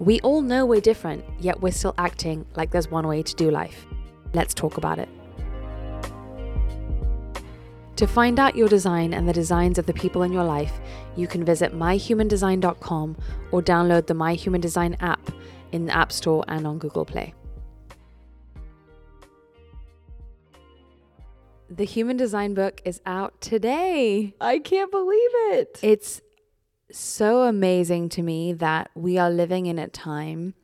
We all know we're different, yet we're still acting like there's one way to do life. Let's talk about it. To find out your design and the designs of the people in your life, you can visit myhumandesign.com or download the My Human Design app in the App Store and on Google Play. The Human Design book is out today. I can't believe it. It's so amazing to me that we are living in a time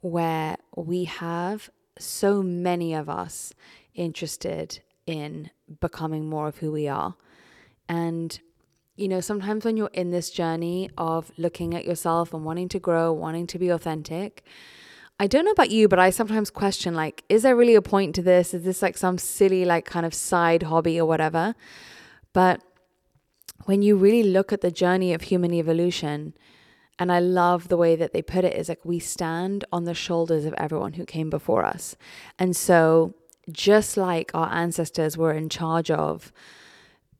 where we have so many of us interested in becoming more of who we are. And, you know, sometimes when you're in this journey of looking at yourself and wanting to grow, wanting to be authentic, I don't know about you, but I sometimes question like, is there really a point to this? Is this like some silly, like kind of side hobby or whatever? But when you really look at the journey of human evolution, and I love the way that they put it is like we stand on the shoulders of everyone who came before us. And so, just like our ancestors were in charge of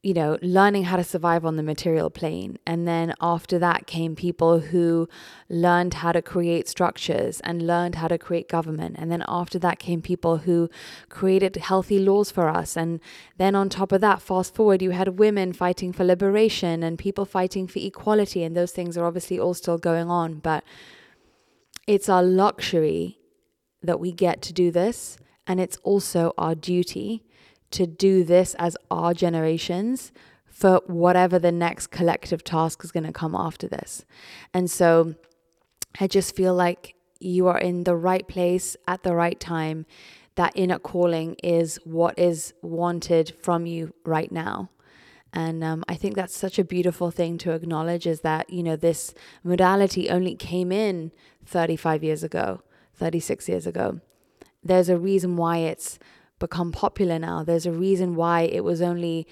you know, learning how to survive on the material plane. And then after that came people who learned how to create structures and learned how to create government. And then after that came people who created healthy laws for us. And then on top of that, fast forward, you had women fighting for liberation and people fighting for equality. And those things are obviously all still going on. But it's our luxury that we get to do this. And it's also our duty to do this as our generations for whatever the next collective task is going to come after this. And so I just feel like you are in the right place at the right time. That inner calling is what is wanted from you right now. And um, I think that's such a beautiful thing to acknowledge is that, you know, this modality only came in 35 years ago, 36 years ago. There's a reason why it's become popular now. There's a reason why it was only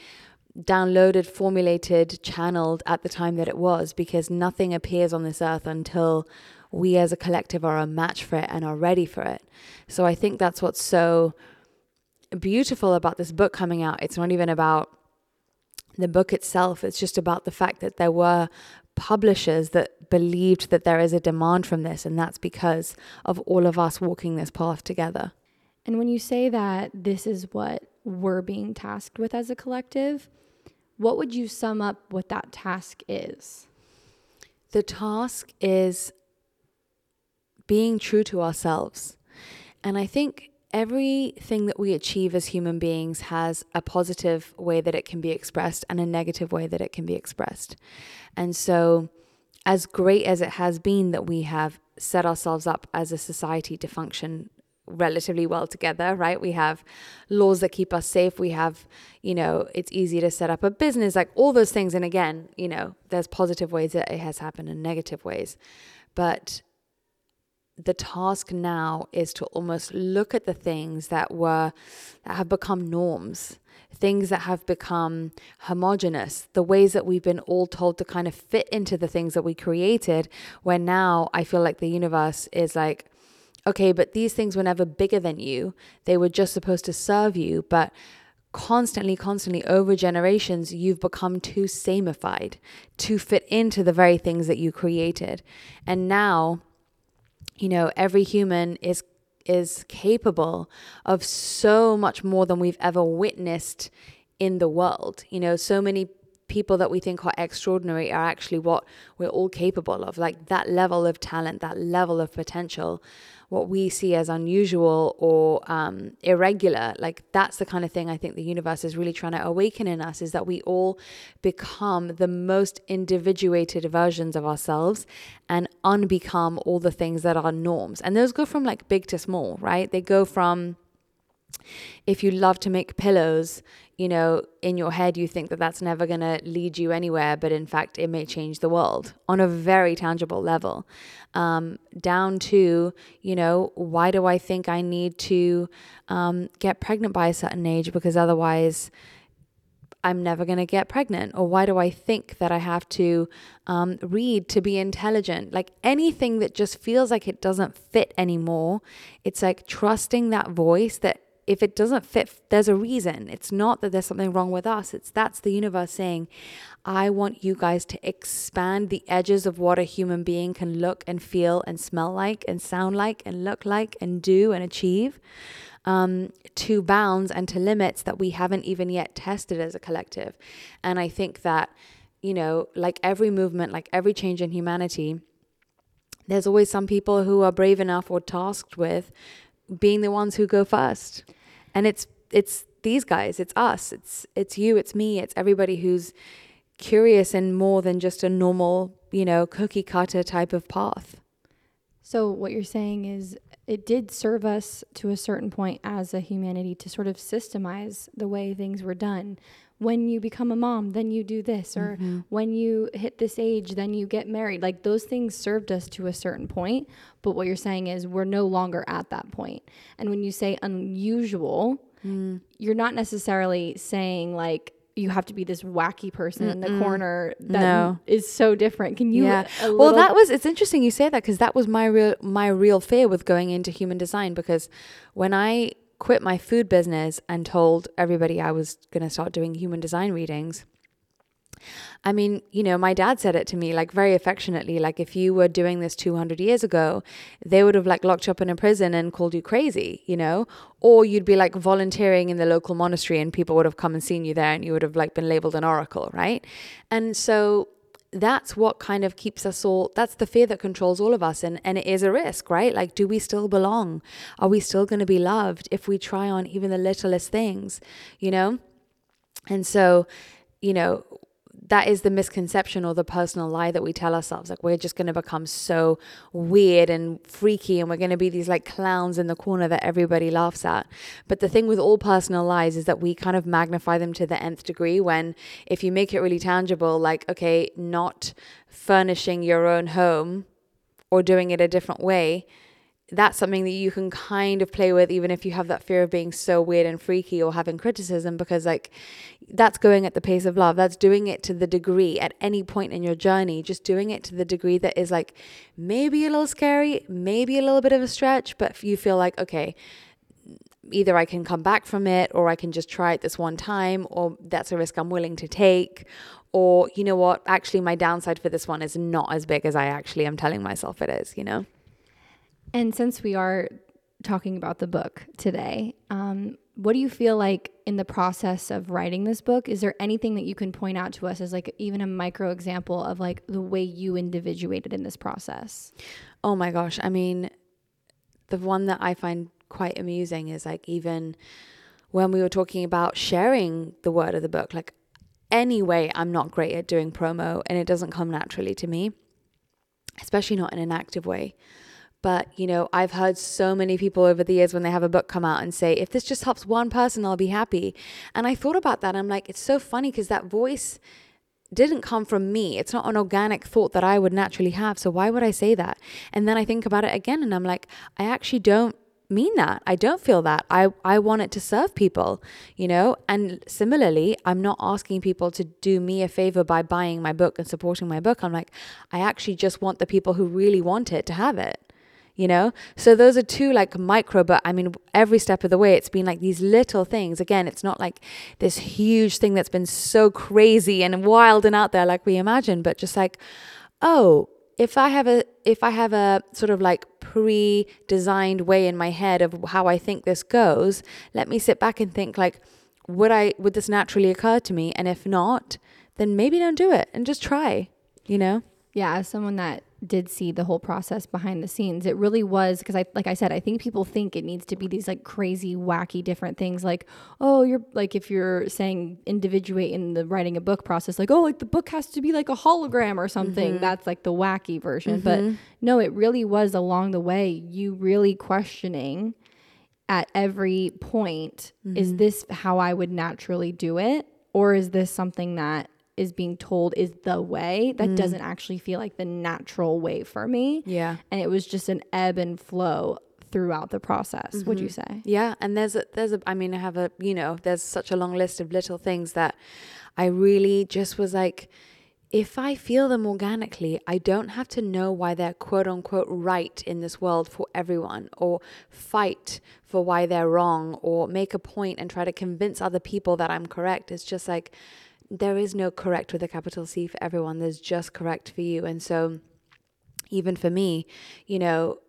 downloaded, formulated, channeled at the time that it was, because nothing appears on this earth until we as a collective are a match for it and are ready for it. So I think that's what's so beautiful about this book coming out. It's not even about the book itself, it's just about the fact that there were publishers that believed that there is a demand from this, and that's because of all of us walking this path together. And when you say that this is what we're being tasked with as a collective, what would you sum up what that task is? The task is being true to ourselves. And I think everything that we achieve as human beings has a positive way that it can be expressed and a negative way that it can be expressed. And so, as great as it has been that we have set ourselves up as a society to function relatively well together, right? We have laws that keep us safe. We have, you know, it's easy to set up a business, like all those things. And again, you know, there's positive ways that it has happened and negative ways. But the task now is to almost look at the things that were, that have become norms, things that have become homogenous, the ways that we've been all told to kind of fit into the things that we created, where now I feel like the universe is like, okay, but these things were never bigger than you. They were just supposed to serve you. But constantly, constantly over generations, you've become too samified to fit into the very things that you created. And now, you know, every human is is capable of so much more than we've ever witnessed in the world. You know, so many people that we think are extraordinary are actually what we're all capable of. Like that level of talent, that level of potential what we see as unusual or um, irregular. Like that's the kind of thing I think the universe is really trying to awaken in us is that we all become the most individuated versions of ourselves and unbecome all the things that are norms. And those go from like big to small, right? They go from if you love to make pillows, you know, in your head, you think that that's never going to lead you anywhere, but in fact, it may change the world on a very tangible level. Um, down to, you know, why do I think I need to um, get pregnant by a certain age? Because otherwise, I'm never going to get pregnant? Or why do I think that I have to um, read to be intelligent? Like anything that just feels like it doesn't fit anymore, it's like trusting that voice that if it doesn't fit, there's a reason. It's not that there's something wrong with us. It's that's the universe saying, I want you guys to expand the edges of what a human being can look and feel and smell like and sound like and look like and do and achieve um, to bounds and to limits that we haven't even yet tested as a collective. And I think that, you know, like every movement, like every change in humanity, there's always some people who are brave enough or tasked with being the ones who go first and it's it's these guys it's us it's it's you it's me it's everybody who's curious and more than just a normal you know cookie cutter type of path. So what you're saying is it did serve us to a certain point as a humanity to sort of systemize the way things were done when you become a mom, then you do this, or mm-hmm. when you hit this age, then you get married. Like those things served us to a certain point, but what you're saying is we're no longer at that point. And when you say unusual, mm. you're not necessarily saying like you have to be this wacky person Mm-mm. in the corner that no. is so different. Can you? Yeah. Well, that was. It's interesting you say that because that was my real my real fear with going into human design because when I quit my food business and told everybody I was going to start doing human design readings. I mean, you know, my dad said it to me like very affectionately like if you were doing this 200 years ago, they would have like locked you up in a prison and called you crazy, you know? Or you'd be like volunteering in the local monastery and people would have come and seen you there and you would have like been labeled an oracle, right? And so that's what kind of keeps us all that's the fear that controls all of us and and it is a risk right? Like do we still belong? Are we still going to be loved if we try on even the littlest things you know? And so you know that is the misconception or the personal lie that we tell ourselves. Like we're just going to become so weird and freaky and we're going to be these like clowns in the corner that everybody laughs at. But the thing with all personal lies is that we kind of magnify them to the nth degree when if you make it really tangible like okay not furnishing your own home or doing it a different way that's something that you can kind of play with even if you have that fear of being so weird and freaky or having criticism because like that's going at the pace of love. That's doing it to the degree at any point in your journey just doing it to the degree that is like maybe a little scary maybe a little bit of a stretch but you feel like okay either I can come back from it or I can just try it this one time or that's a risk I'm willing to take or you know what actually my downside for this one is not as big as I actually am telling myself it is you know and since we are talking about the book today, um, what do you feel like in the process of writing this book? Is there anything that you can point out to us as like even a micro example of like the way you individuated in this process? Oh my gosh. I mean, the one that I find quite amusing is like even when we were talking about sharing the word of the book, like anyway, I'm not great at doing promo and it doesn't come naturally to me, especially not in an active way. But, you know, I've heard so many people over the years when they have a book come out and say, if this just helps one person, I'll be happy. And I thought about that. I'm like, it's so funny because that voice didn't come from me. It's not an organic thought that I would naturally have. So why would I say that? And then I think about it again and I'm like, I actually don't mean that. I don't feel that. I, I want it to serve people, you know? And similarly, I'm not asking people to do me a favor by buying my book and supporting my book. I'm like, I actually just want the people who really want it to have it you know? So those are two like micro but i mean every step of the way it's been like these little things. Again it's not like this huge thing that's been so crazy and wild and out there like we imagine but just like oh if i have a if i have a sort of like pre-designed way in my head of how i think this goes let me sit back and think like would i would this naturally occur to me? And if not then maybe don't do it and just try you know yeah as someone that did see the whole process behind the scenes. It really was because I like I said, I think people think it needs to be these like crazy, wacky different things like, oh, you're like if you're saying individuate in the writing a book process, like, oh, like the book has to be like a hologram or something. Mm-hmm. That's like the wacky version. Mm-hmm. But no, it really was along the way, you really questioning at every point is this how I would naturally do it? Or is this something that is being told is the way that mm. doesn't actually feel like the natural way for me? Yeah. And it was just an ebb and flow throughout the process, would you mm-hmm. say? Yeah, and there's a there's a I mean I have a you know there's such a long list of little things that I really just was like if I feel them organically, I don't have to know why they're quote unquote right in this world for everyone or fight for why they're wrong or make a point and try to convince other people that I'm correct. It's just like there is no correct with a capital C for everyone. There's just correct for you. And so even for me, you know,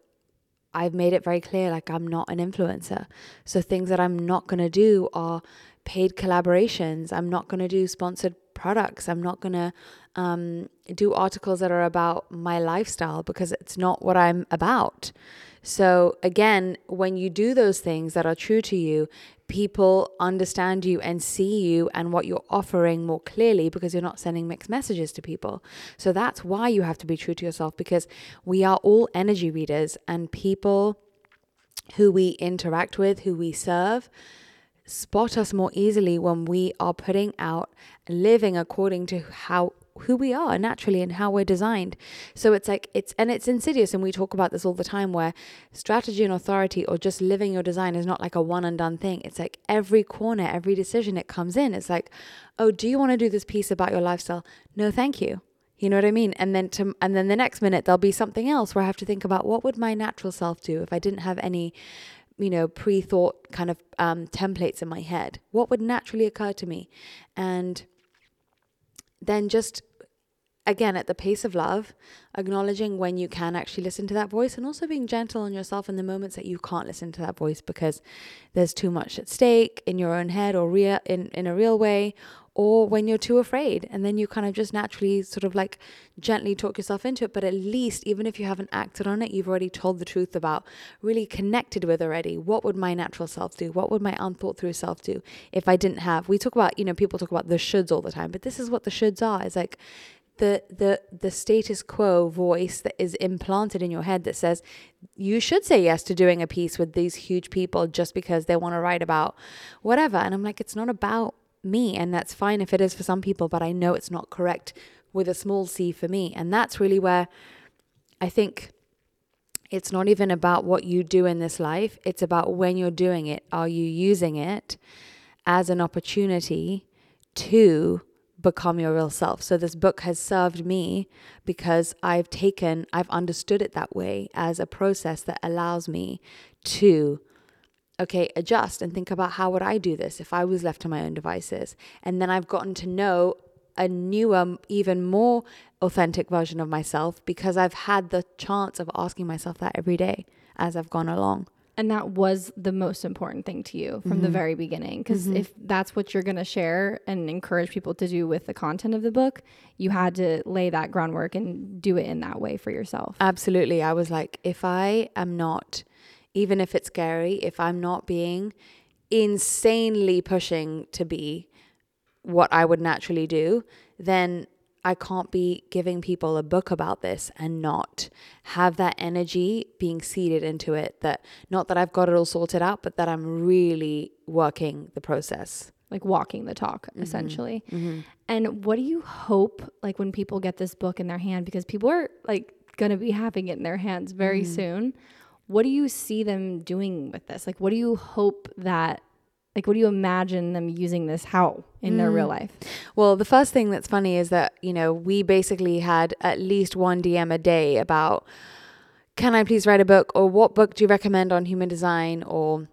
I've made it very clear like I'm not an influencer. So things that I'm not going to do are paid collaborations. I'm not going to do sponsored products. I'm not going to um, do articles that are about my lifestyle because it's not what I'm about. So again, when you do those things that are true to you, people understand you and see you and what you're offering more clearly because you're not sending mixed messages to people. So that's why you have to be true to yourself because we are all energy readers and people who we interact with, who we serve, spot us more easily when we are putting out living according to how who we are naturally and how we're designed. So it's like it's and it's insidious and we talk about this all the time where strategy and authority or just living your design is not like a one and done thing. It's like every corner, every decision it comes in. It's like, "Oh, do you want to do this piece about your lifestyle?" No, thank you. You know what I mean? And then to and then the next minute there'll be something else where I have to think about what would my natural self do if I didn't have any you know pre-thought kind of um, templates in my head what would naturally occur to me and then just again at the pace of love acknowledging when you can actually listen to that voice and also being gentle on yourself in the moments that you can't listen to that voice because there's too much at stake in your own head or real in, in a real way or when you're too afraid. And then you kind of just naturally sort of like gently talk yourself into it. But at least even if you haven't acted on it you've already told the truth about really connected with already what would my natural self do? What would my unthought through self do if i didn't have we talk about you know people talk about the shoulds all the time but this is what the shoulds are. It's like the the the status quo voice that is implanted in your head that says you should say yes to doing a piece with these huge people just because they want to write about whatever. And i'm like it's not about me and that's fine if it is for some people but i know it's not correct with a small c for me. And that's really where i think it's not even about what you do in this life it's about when you're doing it are you using it as an opportunity to become your real self. So this book has served me because I've taken, I've understood it that way as a process that allows me to okay, adjust and think about how would I do this if I was left to my own devices. And then I've gotten to know a newer, even more authentic version of myself because I've had the chance of asking myself that every day as I've gone along. And that was the most important thing to you from the mm-hmm. very beginning. Because mm-hmm. if that's what you're going to share and encourage people to do with the content of the book, you had to lay that groundwork and do it in that way for yourself. Absolutely. I was like, if I am not, even if it's scary, if I'm not being insanely pushing to be what I would naturally do, then I can't be giving people a book about this and not have that energy being seeded into it. That not that I've got it all sorted out, but that I'm really working the process. like walking the talk mm-hmm. essentially. Mm-hmm. And what do you hope like when people get this book in their hand because people are like going to be having it in their hands very mm-hmm. soon. What do you see them doing with this? Like what do you hope that like what do you imagine them using this how in their real life? Well, the first thing that's funny is that, you know, we basically had at least one DM a day about, can I please write a book? Or what book do you recommend on human design? Or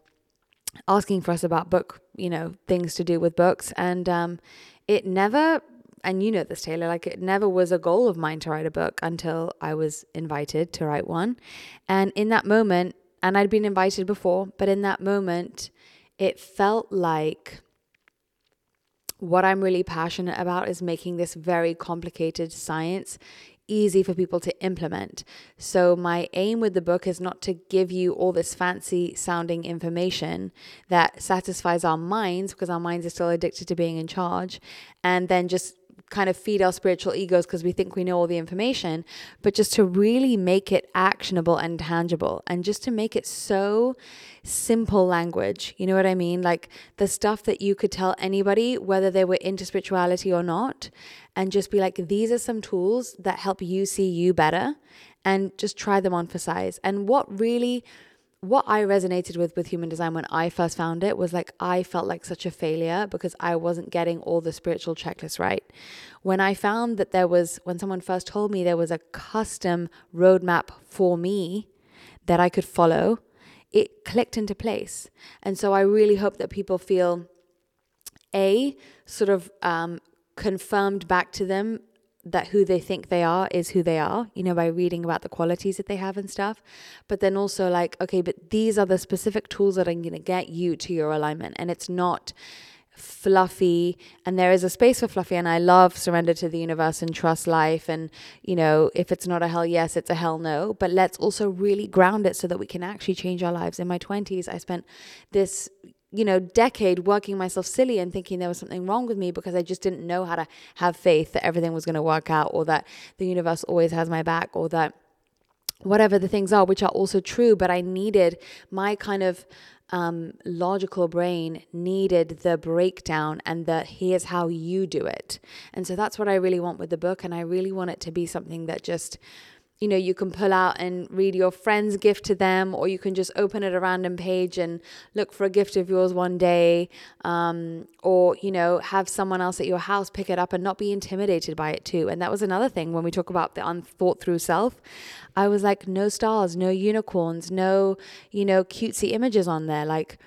asking for us about book, you know, things to do with books. And um, it never, and you know this, Taylor, like it never was a goal of mine to write a book until I was invited to write one. And in that moment, and I'd been invited before, but in that moment, it felt like what I'm really passionate about is making this very complicated science easy for people to implement. So, my aim with the book is not to give you all this fancy sounding information that satisfies our minds because our minds are still addicted to being in charge and then just kind of feed our spiritual egos because we think we know all the information, but just to really make it actionable and tangible and just to make it so simple language. You know what I mean? Like the stuff that you could tell anybody, whether they were into spirituality or not, and just be like, these are some tools that help you see you better and just try them on for size. And what really what I resonated with with human design when I first found it was like I felt like such a failure because I wasn't getting all the spiritual checklists right. When I found that there was, when someone first told me there was a custom roadmap for me that I could follow, it clicked into place. And so I really hope that people feel a sort of um, confirmed back to them that who they think they are is who they are, you know, by reading about the qualities that they have and stuff. But then also, like, okay, but these are the specific tools that are going to get you to your alignment. And it's not fluffy. And there is a space for fluffy. And I love surrender to the universe and trust life. And you know if it's not a hell yes it's a hell no. But let's also really ground it so that we can actually change our lives. In my 20s I spent this you know, decade working myself silly and thinking there was something wrong with me because I just didn't know how to have faith that everything was going to work out or that the universe always has my back or that whatever the things are, which are also true, but I needed my kind of um, logical brain needed the breakdown and the here's how you do it. And so that's what I really want with the book. And I really want it to be something that just you know, you can pull out and read your friend's gift to them, or you can just open at a random page and look for a gift of yours one day, um, or, you know, have someone else at your house pick it up and not be intimidated by it too. And that was another thing when we talk about the unthought through self. I was like, no stars, no unicorns, no, you know, cutesy images on there. Like,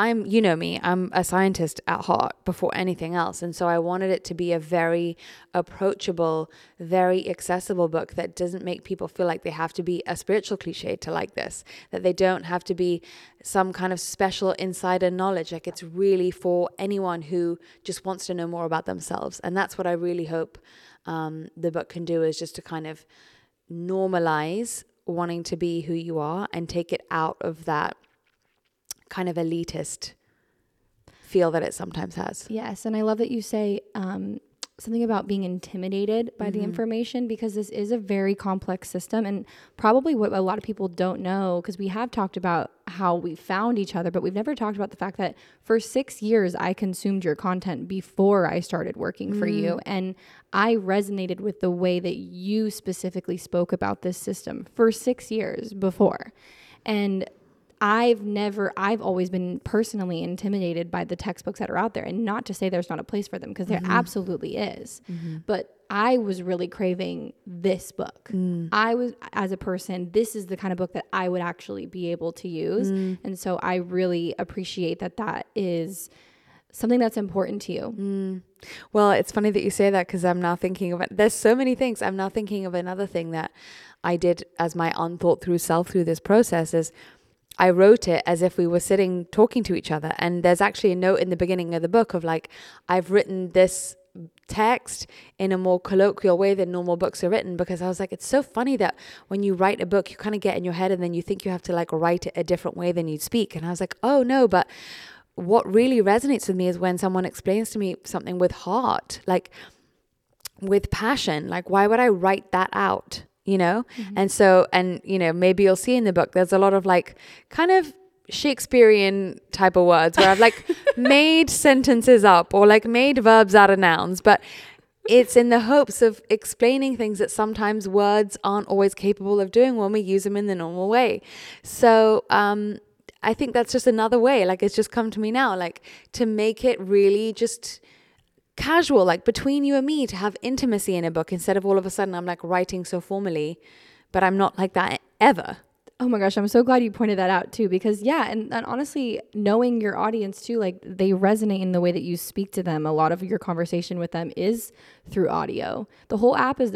I'm, you know me, I'm a scientist at heart before anything else. And so I wanted it to be a very approachable, very accessible book that doesn't make people feel like they have to be a spiritual cliche to like this, that they don't have to be some kind of special insider knowledge. Like it's really for anyone who just wants to know more about themselves. And that's what I really hope um, the book can do is just to kind of normalize wanting to be who you are and take it out of that kind of elitist feel that it sometimes has. Yes, and I love that you say um, something about being intimidated by mm-hmm. the information because this is a very complex system and probably what a lot of people don't know because we have talked about how we found each other but we've never talked about the fact that for 6 years I consumed your content before I started working mm. for you mm. and I resonated with the way that you specifically spoke about this system for 6 years before and I've never, I've always been personally intimidated by the textbooks that are out there. And not to say there's not a place for them, because there mm-hmm. absolutely is. Mm-hmm. But I was really craving this book. Mm. I was, as a person, this is the kind of book that I would actually be able to use. Mm. And so I really appreciate that that is something that's important to you. Mm. Well, it's funny that you say that because I'm now thinking of it. There's so many things. I'm now thinking of another thing that I did as my unthought through self through this process is I wrote it as if we were sitting talking to each other. And there's actually a note in the beginning of the book of like, I've written this text in a more colloquial way than normal books are written because I was like, it's so funny that when you write a book, you kind of get in your head and then you think you have to like write it a different way than you'd speak. And I was like, oh no, but what really resonates with me is when someone explains to me something with heart, like with passion. Like, why would I write that out? You know? Mm-hmm. And so, and, you know, maybe you'll see in the book, there's a lot of like kind of Shakespearean type of words where I've like made sentences up or like made verbs out of nouns, but it's in the hopes of explaining things that sometimes words aren't always capable of doing when we use them in the normal way. So, um, I think that's just another way, like it's just come to me now, like to make it really just casual, like between you and me, to have intimacy in a book instead of all of a sudden I'm like writing so formally, but I'm not like that ever. Oh my gosh, I'm so glad you pointed that out too, because yeah, and, and honestly, knowing your audience too, like they resonate in the way that you speak to them. A lot of your conversation with them is through audio. The whole app is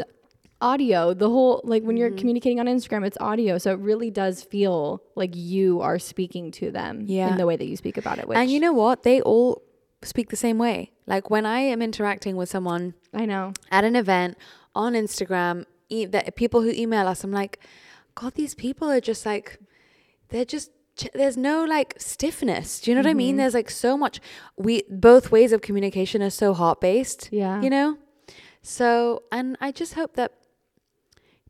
audio. The whole, like when you're mm-hmm. communicating on Instagram, it's audio. So it really does feel like you are speaking to them yeah. in the way that you speak about it. Which, and you know what? They all speak the same way. Like when I am interacting with someone, I know at an event on Instagram, e- that people who email us, I'm like, God, these people are just like, they're just there's no like stiffness. Do you know mm-hmm. what I mean? Mm-hmm. There's like so much. We both ways of communication are so heart based. Yeah. You know. So, and I just hope that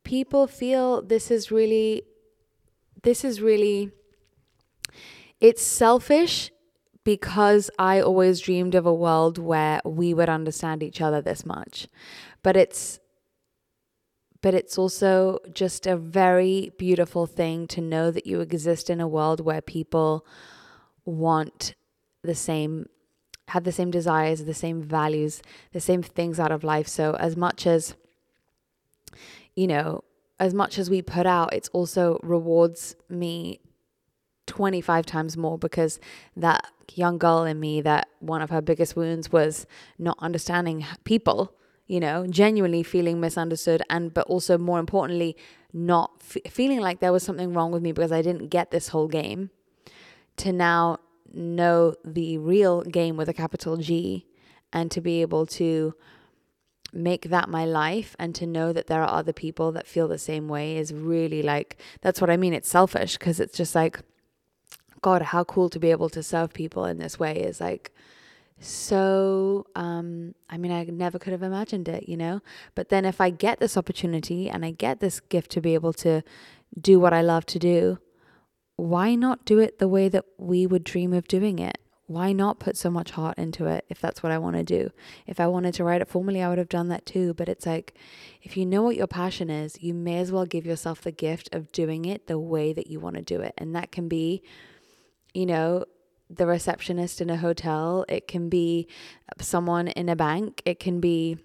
people feel this is really, this is really, it's selfish because I always dreamed of a world where we would understand each other this much. But it's but it's also just a very beautiful thing to know that you exist in a world where people want the same have the same desires, the same values, the same things out of life. So as much as you know, as much as we put out, it's also rewards me 25 times more because that young girl in me that one of her biggest wounds was not understanding people you know genuinely feeling misunderstood and but also more importantly not f- feeling like there was something wrong with me because i didn't get this whole game to now know the real game with a capital g and to be able to make that my life and to know that there are other people that feel the same way is really like that's what i mean it's selfish because it's just like God, how cool to be able to serve people in this way is like so um I mean I never could have imagined it, you know? But then if I get this opportunity and I get this gift to be able to do what I love to do, why not do it the way that we would dream of doing it? Why not put so much heart into it if that's what I want to do? If I wanted to write it formally, I would have done that too. But it's like, if you know what your passion is, you may as well give yourself the gift of doing it the way that you want to do it. And that can be you know, the receptionist in a hotel, it can be someone in a bank, it can be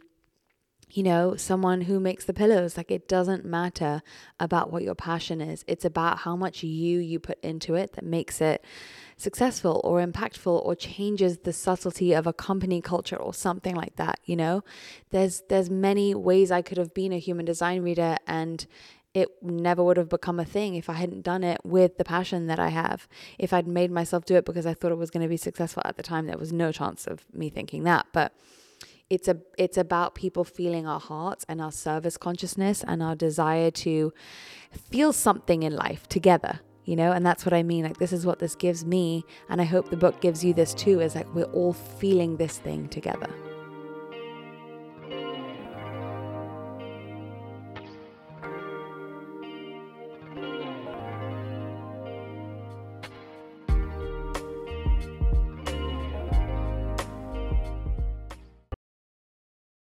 you know, someone who makes the pillows. Like it doesn't matter about what your passion is. It's about how much you you put into it that makes it successful or impactful or changes the subtlety of a company culture or something like that, you know? There's there's many ways I could have been a human design reader and it never would have become a thing if I hadn't done it with the passion that I have. If I'd made myself do it because I thought it was going to be successful at the time, there was no chance of me thinking that. But it's a it's about people feeling our hearts and our service consciousness and our desire to feel something in life together you know and that's what i mean like this is what this gives me and i hope the book gives you this too is like we're all feeling this thing together